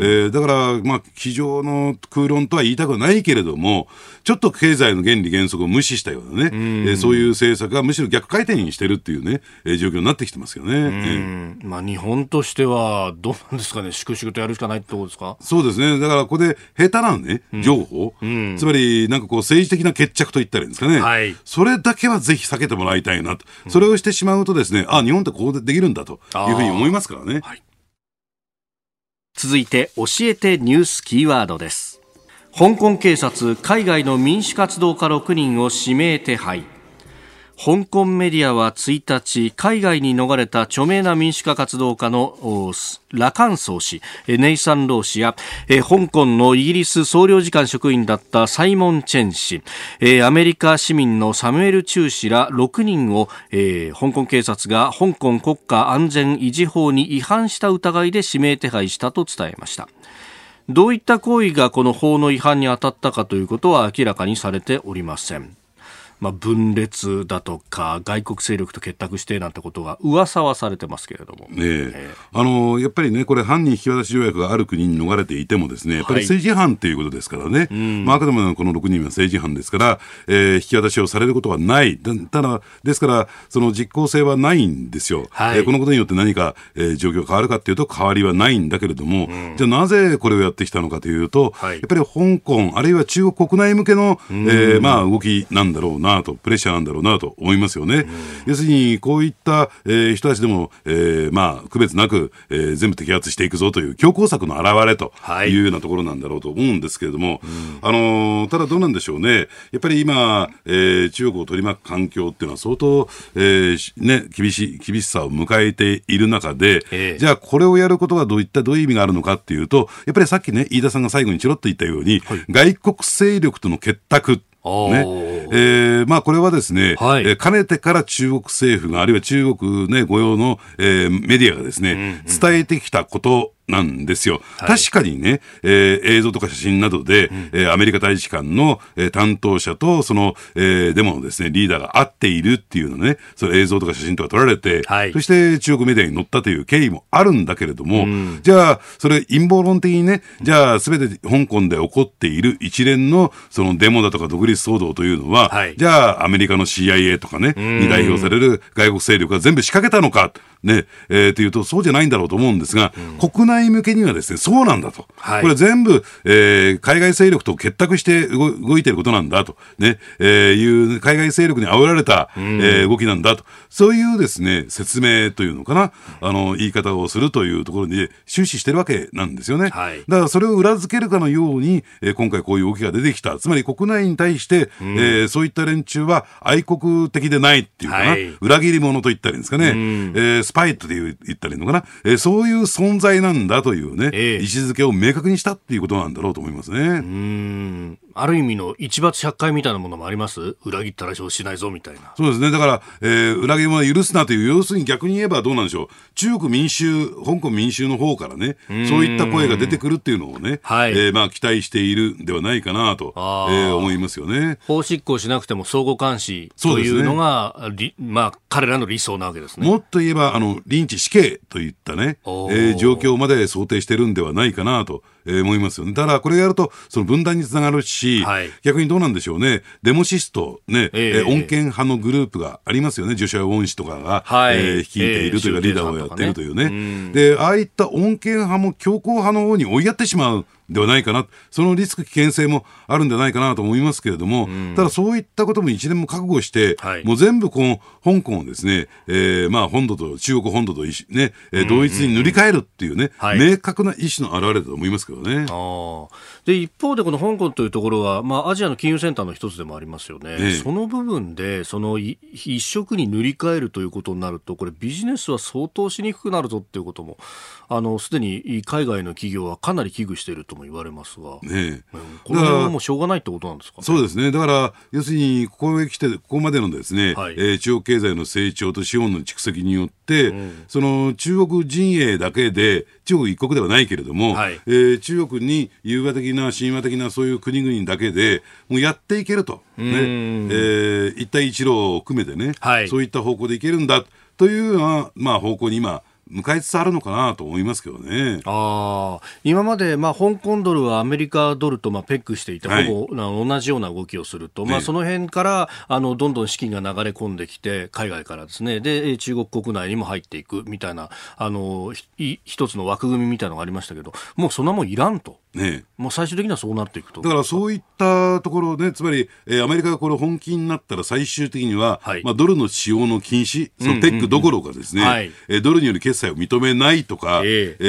えー、だから、まあ、机上の空論とは言いたくないけれども、ちょっと経済の原理原則を無視したようなね、えー、そういう政策がむしろ逆回転にしてるっていうね、えー、状況になってきてますよね。まあ、日本としては、どうなんですかね、粛々とやるしかないってとこことですか？そうですね。だから、ここで下手なね、情報、うん、つまり、なんかこう、政治的な決着と言ったらいいんですかね。はい、それだけはぜひ避けてもらいたいなと。それをしてしまうとですね、あ、日本ってこうできるんだというふうに思いますからね。はい、続いて、教えてニュースキーワードです。香港警察、海外の民主活動家6人を指名手配。香港メディアは1日海外に逃れた著名な民主化活動家のラカンソー氏ネイサン・ロー氏や香港のイギリス総領事館職員だったサイモン・チェン氏アメリカ市民のサムエル・チュー氏ら6人を香港警察が香港国家安全維持法に違反した疑いで指名手配したと伝えました。どういった行為がこの法の違反に当たったかということは明らかにされておりません。まあ、分裂だとか外国勢力と結託してなんてことが噂はされてますけれども、ねえ。ー、あのやっぱりね、これ、犯人引き渡し条約がある国に逃れていても、ですねやっぱり政治犯ということですからね、はい、まあ、あくまでもこの6人は政治犯ですから、えー、引き渡しをされることはない、ただ、ですから、その実効性はないんですよ、はい、えー、このことによって何か、えー、状況が変わるかというと、変わりはないんだけれども、うん、じゃあなぜこれをやってきたのかというと、はい、やっぱり香港、あるいは中国国内向けの、えーまあ、動きなんだろうなと、プレッシャーなんだだろうなと思いますよね。要するに、こういった、えー、人たちでも、えー、まあ、区別なく、えー、全部摘発していくぞという強硬策の表れとい。うようなところなんだろうと思うんですけれども、はい、あのー、ただどうなんでしょうね。やっぱり今、えー、中国を取り巻く環境っていうのは相当、えー、ね、厳しい、厳しさを迎えている中で、えー、じゃあこれをやることがどういったどういう意味があるのかっていうと、やっぱりさっきね、飯田さんが最後にちろっと言ったように、はい、外国勢力との結託。ねえーまあ、これはですね、はい、えー、かねてから中国政府が、あるいは中国、ね、御用の、えー、メディアがですね、うんうん、伝えてきたことなんですよ。はい、確かにね、えー、映像とか写真などで、うん、えー、アメリカ大使館の、えー、担当者とその、えー、デモのですね、リーダーが会っているっていうのね、その映像とか写真とか撮られて、はい、そして中国メディアに載ったという経緯もあるんだけれども、うん、じゃあ、それ陰謀論的にね、じゃあ、すべて香港で起こっている一連のそのデモだとか独立騒動というのは、はい、じゃあ、アメリカの CIA とかね、に代表される外国勢力が全部仕掛けたのか、ね、えー、というと、そうじゃないんだろうと思うんですが、うん、国内向けにはですね、そうなんだと。はい、これ全部、えー、海外勢力と結託して動いていることなんだと。ね、えー、いう海外勢力に煽られた、うん、えー、動きなんだと。そういうですね、説明というのかな、あの、言い方をするというところに終始してるわけなんですよね。はい、だからそれを裏付けるかのように、えー、今回こういう動きが出てきた。つまり国内に対して、うん、えー、そういった連中は愛国的でないっていうかな、はい、裏切り者と言ったらいいんですかね。うん、えースパイって言ったらいいのかな、えー、そういう存在なんだというね、えー、位置づけを明確にしたっていうことなんだろうと思いますね。うんある意味の一罰百回みたいなものもあります？裏切ったらしないぞみたいな。そうですね。だから、えー、裏切り者許すなという、要するに逆に言えばどうなんでしょう？中国民衆、香港民衆の方からね、そういった声が出てくるっていうのをね、はい、えー、まあ期待しているんではないかなと、えー、思いますよね。法執行しなくても相互監視というのが、ね、まあ彼らの理想なわけですね。もっと言えば、あの、リンチ死刑といったね、えー、状況まで想定してるんではないかなと。えー、思いますよね。だからこれやると、その分断につながるし、はい、逆にどうなんでしょうね、デモシスト、ね、えー、穏健派のグループがありますよね、ジョシュア・ウォン氏とかが、はい、えー、率いているというか、リーダーをやっているというね。ね。で、ああいった穏健派も強硬派の方に追いやってしまう。ではないかな、そのリスク、危険性もあるんじゃないかなと思いますけれども、うん、ただそういったことも一年も覚悟して、はい、もう全部この香港をですね、えー、まあ本土と、中国本土とね、えー、同一に塗り替えるっていうね、明確な意思の表れだと思いますけどね。で一方で、この香港というところは、まあ、アジアの金融センターの一つでもありますよね、ええ、その部分で、その一色に塗り替えるということになると、これ、ビジネスは相当しにくくなるぞっていうことも、すでに海外の企業はかなり危惧しているとも言われますが、ね、うん、これはもうしょうがないってことなんですか、ね、そうですね、だから、要するに、ここへ来て、ここまでのですね、はい、えー、中国経済の成長と資本の蓄積によって、うん、その中国陣営だけで、中国一国ではないけれども、はい、えー、中国に融和的な、親和的なそういう国々だけで、もうやっていけると、ね。えー、一帯一路を含めてね、はい、そういった方向でいけるんだというような、まあ、方向に今、迎えつつあるのかなと思いますけどね。あ今まで、まあ、香港ドルはアメリカドルと、まあ、ペックしていて、はい、ほぼ同じような動きをすると、まあ、その辺からあのどんどん資金が流れ込んできて、海外からですね、で中国国内にも入っていくみたいな、あの一つの枠組みみたいなのがありましたけど、もうそんなもんいらんと。ね、もう最終的にはそうなっていくと。だからそういったところで、つまり、えー、アメリカがこれ本気になったら最終的には、はい、まあ、ドルの使用の禁止、そのペックどころかですね、はえドルによる決済を認めないとか、えー、え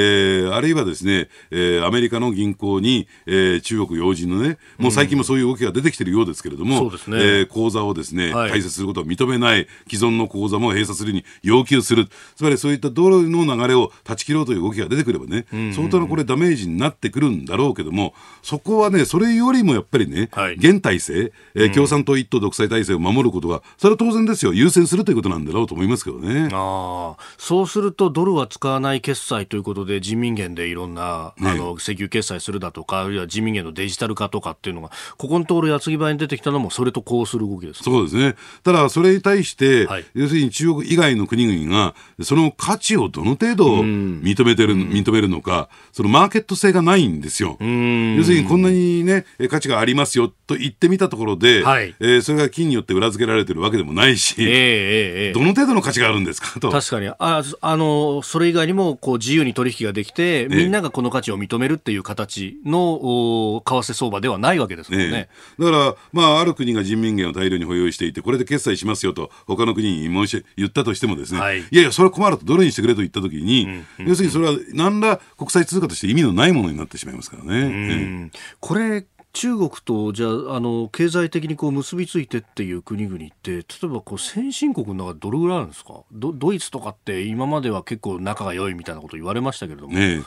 ー、あるいはですね、えー、アメリカの銀行に、えー、中国要人のね、もう最近もそういう動きが出てきてるようですけれども、うんね、えー、口座をですね、はい、開設することを認めない、既存の口座も閉鎖するに要求する、つまりそういったドルの流れを断ち切ろうという動きが出てくればね、うんうんうん、相当なこれダメージになってくるんだろうけども、そこはね、それよりもやっぱりね、はい、現体制、えー、共産党一党独裁体制を守ることが、それは当然ですよ、優先するということなんだろうと思いますけどね。あそうすると、ドルは使わない決済ということで、人民元でいろんな、ね、あの石油決済するだとか、あるいは人民元のデジタル化とかっていうのが、ここのところ矢継ぎ早に出てきたのも、それとこうする動きです、そうですね。ただ、それに対して、はい、要するに中国以外の国々が、その価値をどの程度認めてる、認めるのか、そのマーケット性がないんですよ。要するにこんなにね、価値がありますよと言ってみたところで、はい、えー、それが金によって裏付けられてるわけでもないし、えー、どの程度の価値があるんですかと。確かに。ああの、それ以外にもこう自由に取引ができて、みんながこの価値を認めるっていう形の為替相場ではないわけですもんね。ねだから、まあ、ある国が人民元を大量に保有していて、これで決済しますよと、他の国に申し言ったとしてもですね、はい、いやいや、それは困ると、ドルにしてくれと言ったときに、うんうん、要するにそれは何ら国際通貨として意味のないものになってしまいますからね。これ中国とじゃあの経済的にこう結びついてっていう国々って例えばこう先進国の中でどれぐらいあるんですか？ドイツとかって今までは結構仲が良いみたいなこと言われましたけれども、ね、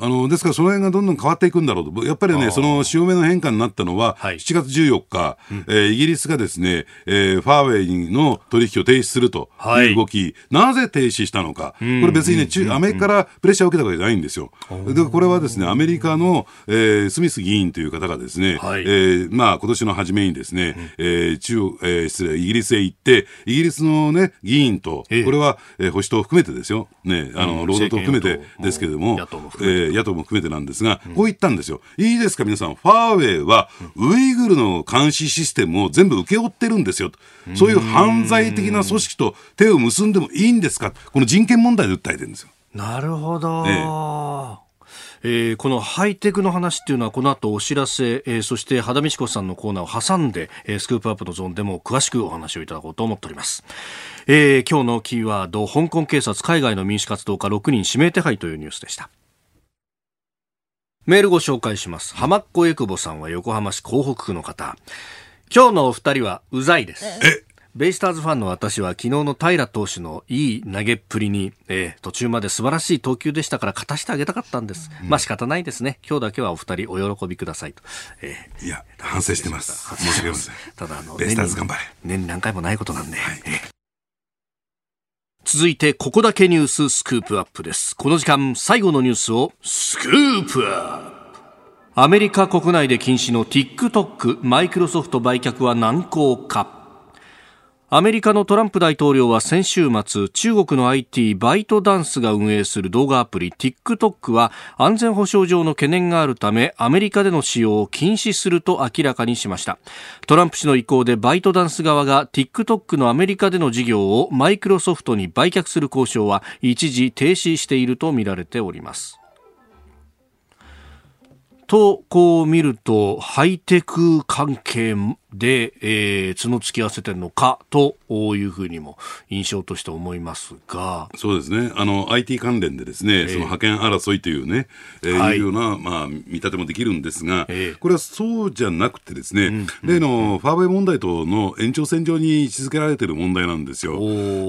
あのですから、その辺がどんどん変わっていくんだろうと、やっぱりね、その潮目の変化になったのは、はい、7月14日、うん、えー、イギリスがですね、えー、ファーウェイの取引を停止するという動き、はい、なぜ停止したのか、これ別にね、中アメリカからプレッシャーを受けたわけじゃないんですよ。でこれはですね、アメリカの、えー、スミス議員という方がですね、はい、えー、まあ今年の初めにですね、うん、えー、中国、えー、失礼、イギリスへ行って、イギリスのね、議員と、これは、えー、保守党を含めてですよ、ね、あの、労働党を含めてですけれども、えー、野党も含めてなんですが、こう言ったんですよ。いいですか、皆さん。ファーウェイは、ウイグルの監視システムを全部請け負ってるんですよ。そういう犯罪的な組織と手を結んでもいいんですか。この人権問題で訴えてるんですよ。なるほど。えええー、このハイテクの話っていうのはこの後お知らせ、えー、そして肌道子さんのコーナーを挟んで、えー、スクープアップのゾーンでも詳しくお話をいただこうと思っております、えー、今日のキーワード香港警察海外の民主活動家6人指名手配というニュースでしたメールご紹介します。浜っ子えくぼさんは横浜市港北区の方。今日のお二人はうざいです。ベイスターズファンの私は昨日の平投手のいい投げっぷりに、えー、途中まで素晴らしい投球でしたから勝たしてあげたかったんです。うん、まあ仕方ないですね。今日だけはお二人お喜びくださいと。えー、いや、反省してます。申し訳ません。ただあの、ベイスターズ頑張れ。年に何回もないことなんで。はいえー続いてここだけニューススクープアップです。この時間最後のニュースをスクープアップ。アメリカ国内で禁止の TikTok マイクロソフト売却は難航か。アメリカのトランプ大統領は先週末、中国の IT バイトダンスが運営する動画アプリ TikTok は安全保障上の懸念があるためアメリカでの使用を禁止すると明らかにしました。トランプ氏の意向でバイトダンス側が TikTok のアメリカでの事業をマイクロソフトに売却する交渉は一時停止しているとみられております。とこう見るとハイテク関係で、えー、角突き合わせてるのかというふうにも印象として思いますが。そうですね。あの IT 関連でですね、えー、その派遣争いというね、えー、はい、いうような、まあ、見立てもできるんですが、えー、これはそうじゃなくてですね、うん、例のファーウェイ問題との延長線上に位置づけられている問題なんですよ。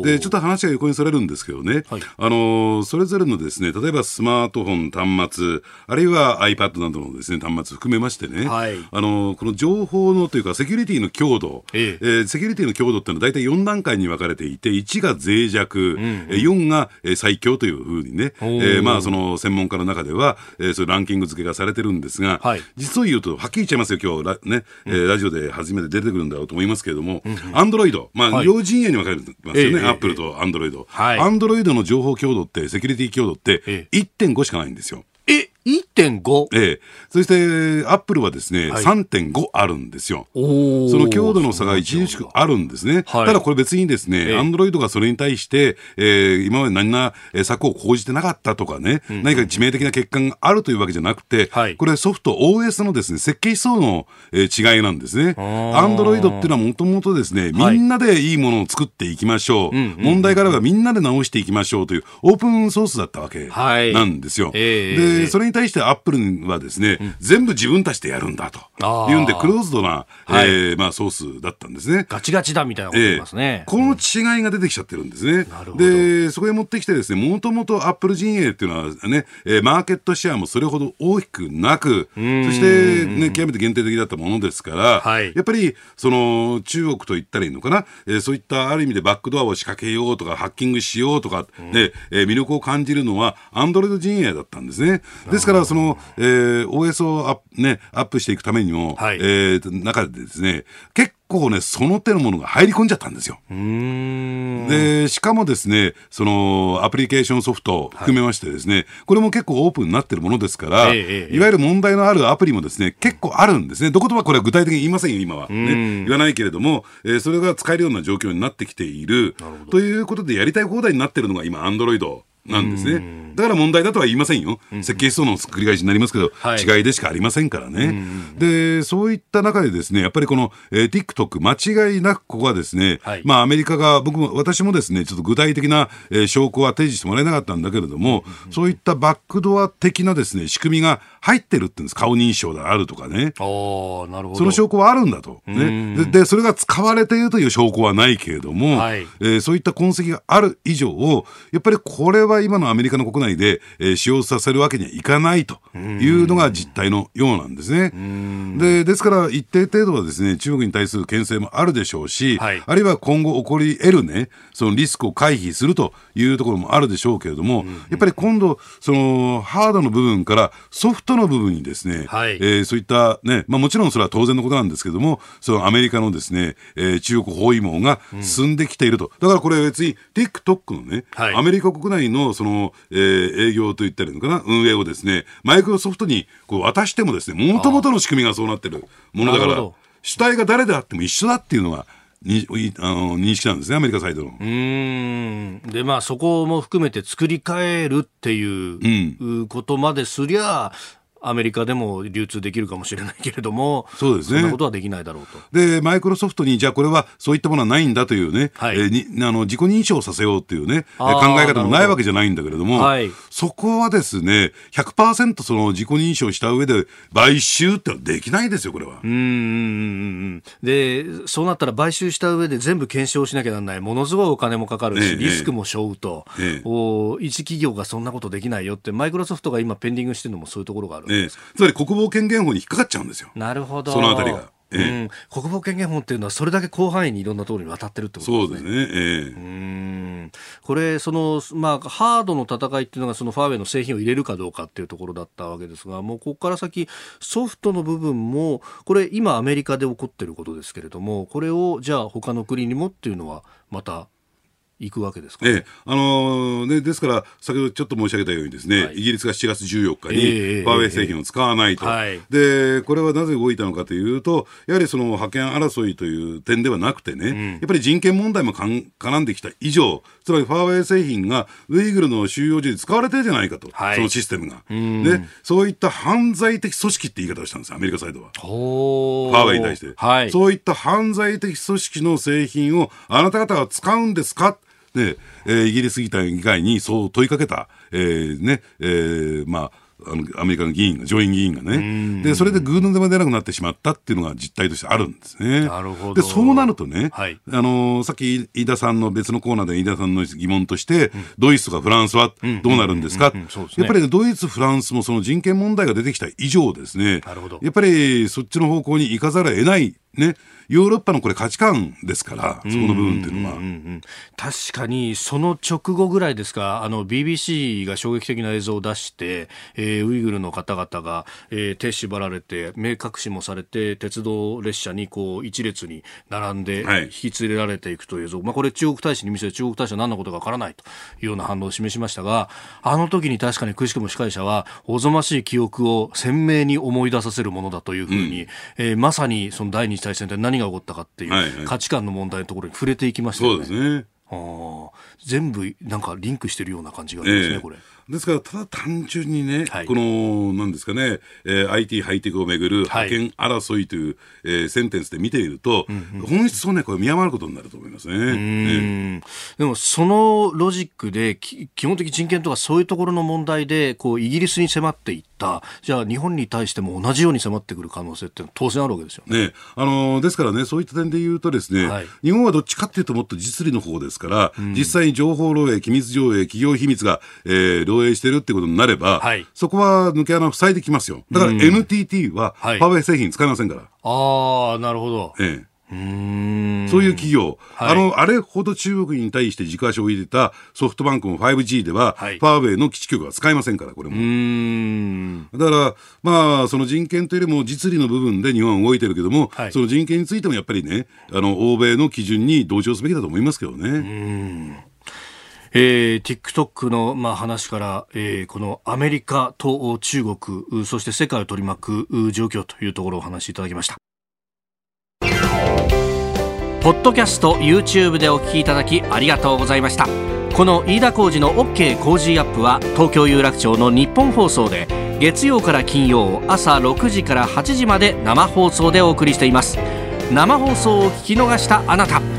でちょっと話が横にそれるんですけどね、はい、あのそれぞれのですね例えばスマートフォン端末あるいは iPad などののですね端末含めましてね、はい、あのこの情報のというかセキュリティの強度、ええ。えー、セキュリティの強度っていうのは大体4段階に分かれていて1が脆弱、うんうん、4が最強というふうにね、えー、まあその専門家の中では、えー、そういうランキング付けがされてるんですが、はい、実を言うとはっきり言っちゃいますよ今日ラ,、ね。えー、ラジオで初めて出てくるんだろうと思いますけれども、アンドロイド。まあ、はい、両陣営に分かれてますよね、アップルとアンドロイド。アンドロイドの情報強度ってセキュリティ強度って1.5しかないんですよ。え 1.5? ええ。そして、アップルはですね、はい、3.5あるんですよ。その強度の差が著しくあるんですね。ただこれ別にですね、アンドロイドがそれに対して、えー、今まで何ら策を講じてなかったとかね、うん、何か致命的な欠陥があるというわけじゃなくて、はい、これソフト OS のですね、設計思想の、えー、違いなんですね。アンドロイドっていうのはもともとですね、みんなでいいものを作っていきましょう。はい、問題からはみんなで直していきましょうというオープンソースだったわけなんですよ。えー、で、それに対してアップルはですね、うん、全部自分たちでやるんだと。いうんで、クローズドな、はい、えー、まあ、ソースだったんですね。ガチガチだみたいなこと言いますね、えー、この違いが出てきちゃってるんですね。うん、で、そこへ持ってきてですね、もともとアップル陣営っていうのはね、えー、マーケットシェアもそれほど大きくなく、そしてね、極めて限定的だったものですから、はい、やっぱり、その、中国と言ったらいいのかな、えー、そういったある意味でバックドアを仕掛けようとか、ハッキングしようとか、で、えー、魅力を感じるのは、アンドロイド陣営だったんですね。ですから、その、えー、OS をアップ,、ね、アップしていくためにも、はい、えー、中でですね、結構ね、その手のものが入り込んじゃったんですよ。で、しかもですね、そのアプリケーションソフト含めましてですね、はい、これも結構オープンになってるものですから、ええ、いわゆる問題のあるアプリもですね、結構あるんですね。どことはこれは具体的に言いませんよ、今は。ね、言わないけれども、えー、それが使えるような状況になってきている。ということで、やりたい放題になってるのが今、アンドロイドなんですね。だから問題だとは言いませんよ。設計思想の繰り返しになりますけど、はい、違いでしかありませんからね。で、そういった中でですね、やっぱりこの、えー、TikTok、間違いなくここはですね、はい、まあアメリカが、僕も、私もですね、ちょっと具体的な、えー、証拠は提示してもらえなかったんだけれども、そういったバックドア的なですね、仕組みが入ってるって言うんです。顔認証であるとかね。ああ、なるほど。その証拠はあるんだと。ね。でで、それが使われているという証拠はないけれども、はい、えー、そういった痕跡がある以上を、やっぱりこれは今のアメリカの国内で、えー、使用させるわけにはいかないというのが実態のようなんですね。で、ですから一定程度はですね、中国に対する牽制もあるでしょうし、はい、あるいは今後起こり得るね、そのリスクを回避するというところもあるでしょうけれども、やっぱり今度、そのハードの部分からソフトの部分にですね、はい、えー、そういったね、まあもちろんそれは当然のことなんですけども、そのアメリカのですね、えー、中国包囲網が進んできていると。だからこれ別に TikTok のね、はい、アメリカ国内のその、えー、営業といったらいいのかな、運営をですね、マイクロソフトにこう渡してもですね、もともとの仕組みがそうなってるものだから、主体が誰であっても一緒だっていうのが、にあの認識なんですね、アメリカサイドの。うん。で、まあ、そこも含めて作り変えるっていうことまですりゃ、アメリカでも流通できるかもしれないけれども、そうですね。そんなことはできないだろうと。で、マイクロソフトに、じゃあこれはそういったものはないんだというね、はい、えー、にあの自己認証させようっていうね、考え方もないわけじゃないんだけれども、はい、そこはですね、100%その自己認証した上で買収ってできないですよ、これは。うん。で、そうなったら買収した上で全部検証しなきゃならない。ものすごいお金もかかるし、リスクも背負うと、ええ、お一企業がそんなことできないよって、マイクロソフトが今ペンディングしてるのもそういうところがある。ええ、つまり国防権限法に引っかかっちゃうんですよ。なるほど。そのあたりが。ええ、うん、国防権限法っていうのはそれだけ広範囲にいろんなところに渡ってるってことですね。そうですね。ええ、うんこれそのまあハードの戦いっていうのがそのファーウェイの製品を入れるかどうかっていうところだったわけですが、もうここから先ソフトの部分もこれ今アメリカで起こってることですけれども、これをじゃあ他の国にもっていうのはまた行くわけですか、ね、ええ。あのー、ね、ですから、先ほどちょっと申し上げたようにですね、はい、イギリスが7月14日にファーウェイ製品を使わないと、えーえー、で、これはなぜ動いたのかというと、やはりその覇権争いという点ではなくてね、うん、やっぱり人権問題も絡んできた以上、つまりファーウェイ製品がウイグルの収容所に使われてるじゃないかと、はい、そのシステムが。で、そういった犯罪的組織って言い方をしたんですアメリカサイドは。ファーウェイに対して、はい、そういった犯罪的組織の製品をあなた方は使うんですか？で、えー、イギリス議会にそう問いかけた、えーねえー、まあ、あのアメリカの議員が、上院議員がね、でそれでグーの出ま出なくなってしまったっていうのが実態としてあるんですね。なるほど。でそうなるとね、はい、あのさっき飯田さんの別のコーナーで飯田さんの疑問として、うん、ドイツとかフランスはどうなるんですか、やっぱり、ね、ドイツ、フランスもその人権問題が出てきた以上ですね、やっぱりそっちの方向に行かざるを得ないね。ヨーロッパのこれ価値観ですから、そこの部分っていうのは。確かに、その直後ぐらいですか、あの、BBC が衝撃的な映像を出して、えー、ウイグルの方々が、えー、手縛られて、目隠しもされて、鉄道列車にこう、一列に並んで、引き連れられていくという映像、はい、まあ、これ中国大使に見せて中国大使は何のことかわからないというような反応を示しましたが、あの時に確かにくしくも司会者は、おぞましい記憶を鮮明に思い出させるものだというふうに、うん、えー、まさにその第二次大戦で何が起こったかっていう価値観の問題のところに触れていきましたよね。そうですね。あ全部なんかリンクしてるような感じがありますね、えー、これ。ですから、ただ単純にね、はい、この、なんですかね、えー、IT ハイテクをめぐる覇権争いという、はい、えー、センテンスで見ていると、うんうん、本質をね、これ見余ることになると思いますね。でも、そのロジックで、基本的人権とかそういうところの問題で、こう、イギリスに迫っていった、じゃあ日本に対しても同じように迫ってくる可能性って当然あるわけですよね。ね。あのですからね、そういった点で言うとですね、はい、日本はどっちかっていうともっと実利の方ですから、うん、実際に情報漏洩、機密上映、企業秘密が、えー、漏洩してるってことになれば、はい、そこは抜け穴を塞いできますよ。だから NTT は、ファーウェイ製品使いませんから。ああ、なるほど。ええ。そういう企業、はい、あの、あれほど中国に対して軸足を入れたソフトバンクも 5G では、はい、ファーウェイの基地局は使えませんから、これも。だから、まあ、その人権というよりも実利の部分で日本は動いてるけども、はい、その人権についてもやっぱりね、あの、欧米の基準に同調すべきだと思いますけどね。えー、TikTok の、まあ、話から、えー、このアメリカと中国、そして世界を取り巻く状況というところをお話しいただきました。ポッドキャスト YouTube でお聞きいただきありがとうございました。この飯田浩司の OK 工事アップは東京有楽町の日本放送で月曜から金曜朝6時から8時まで生放送でお送りしています。生放送を聞き逃したあなた。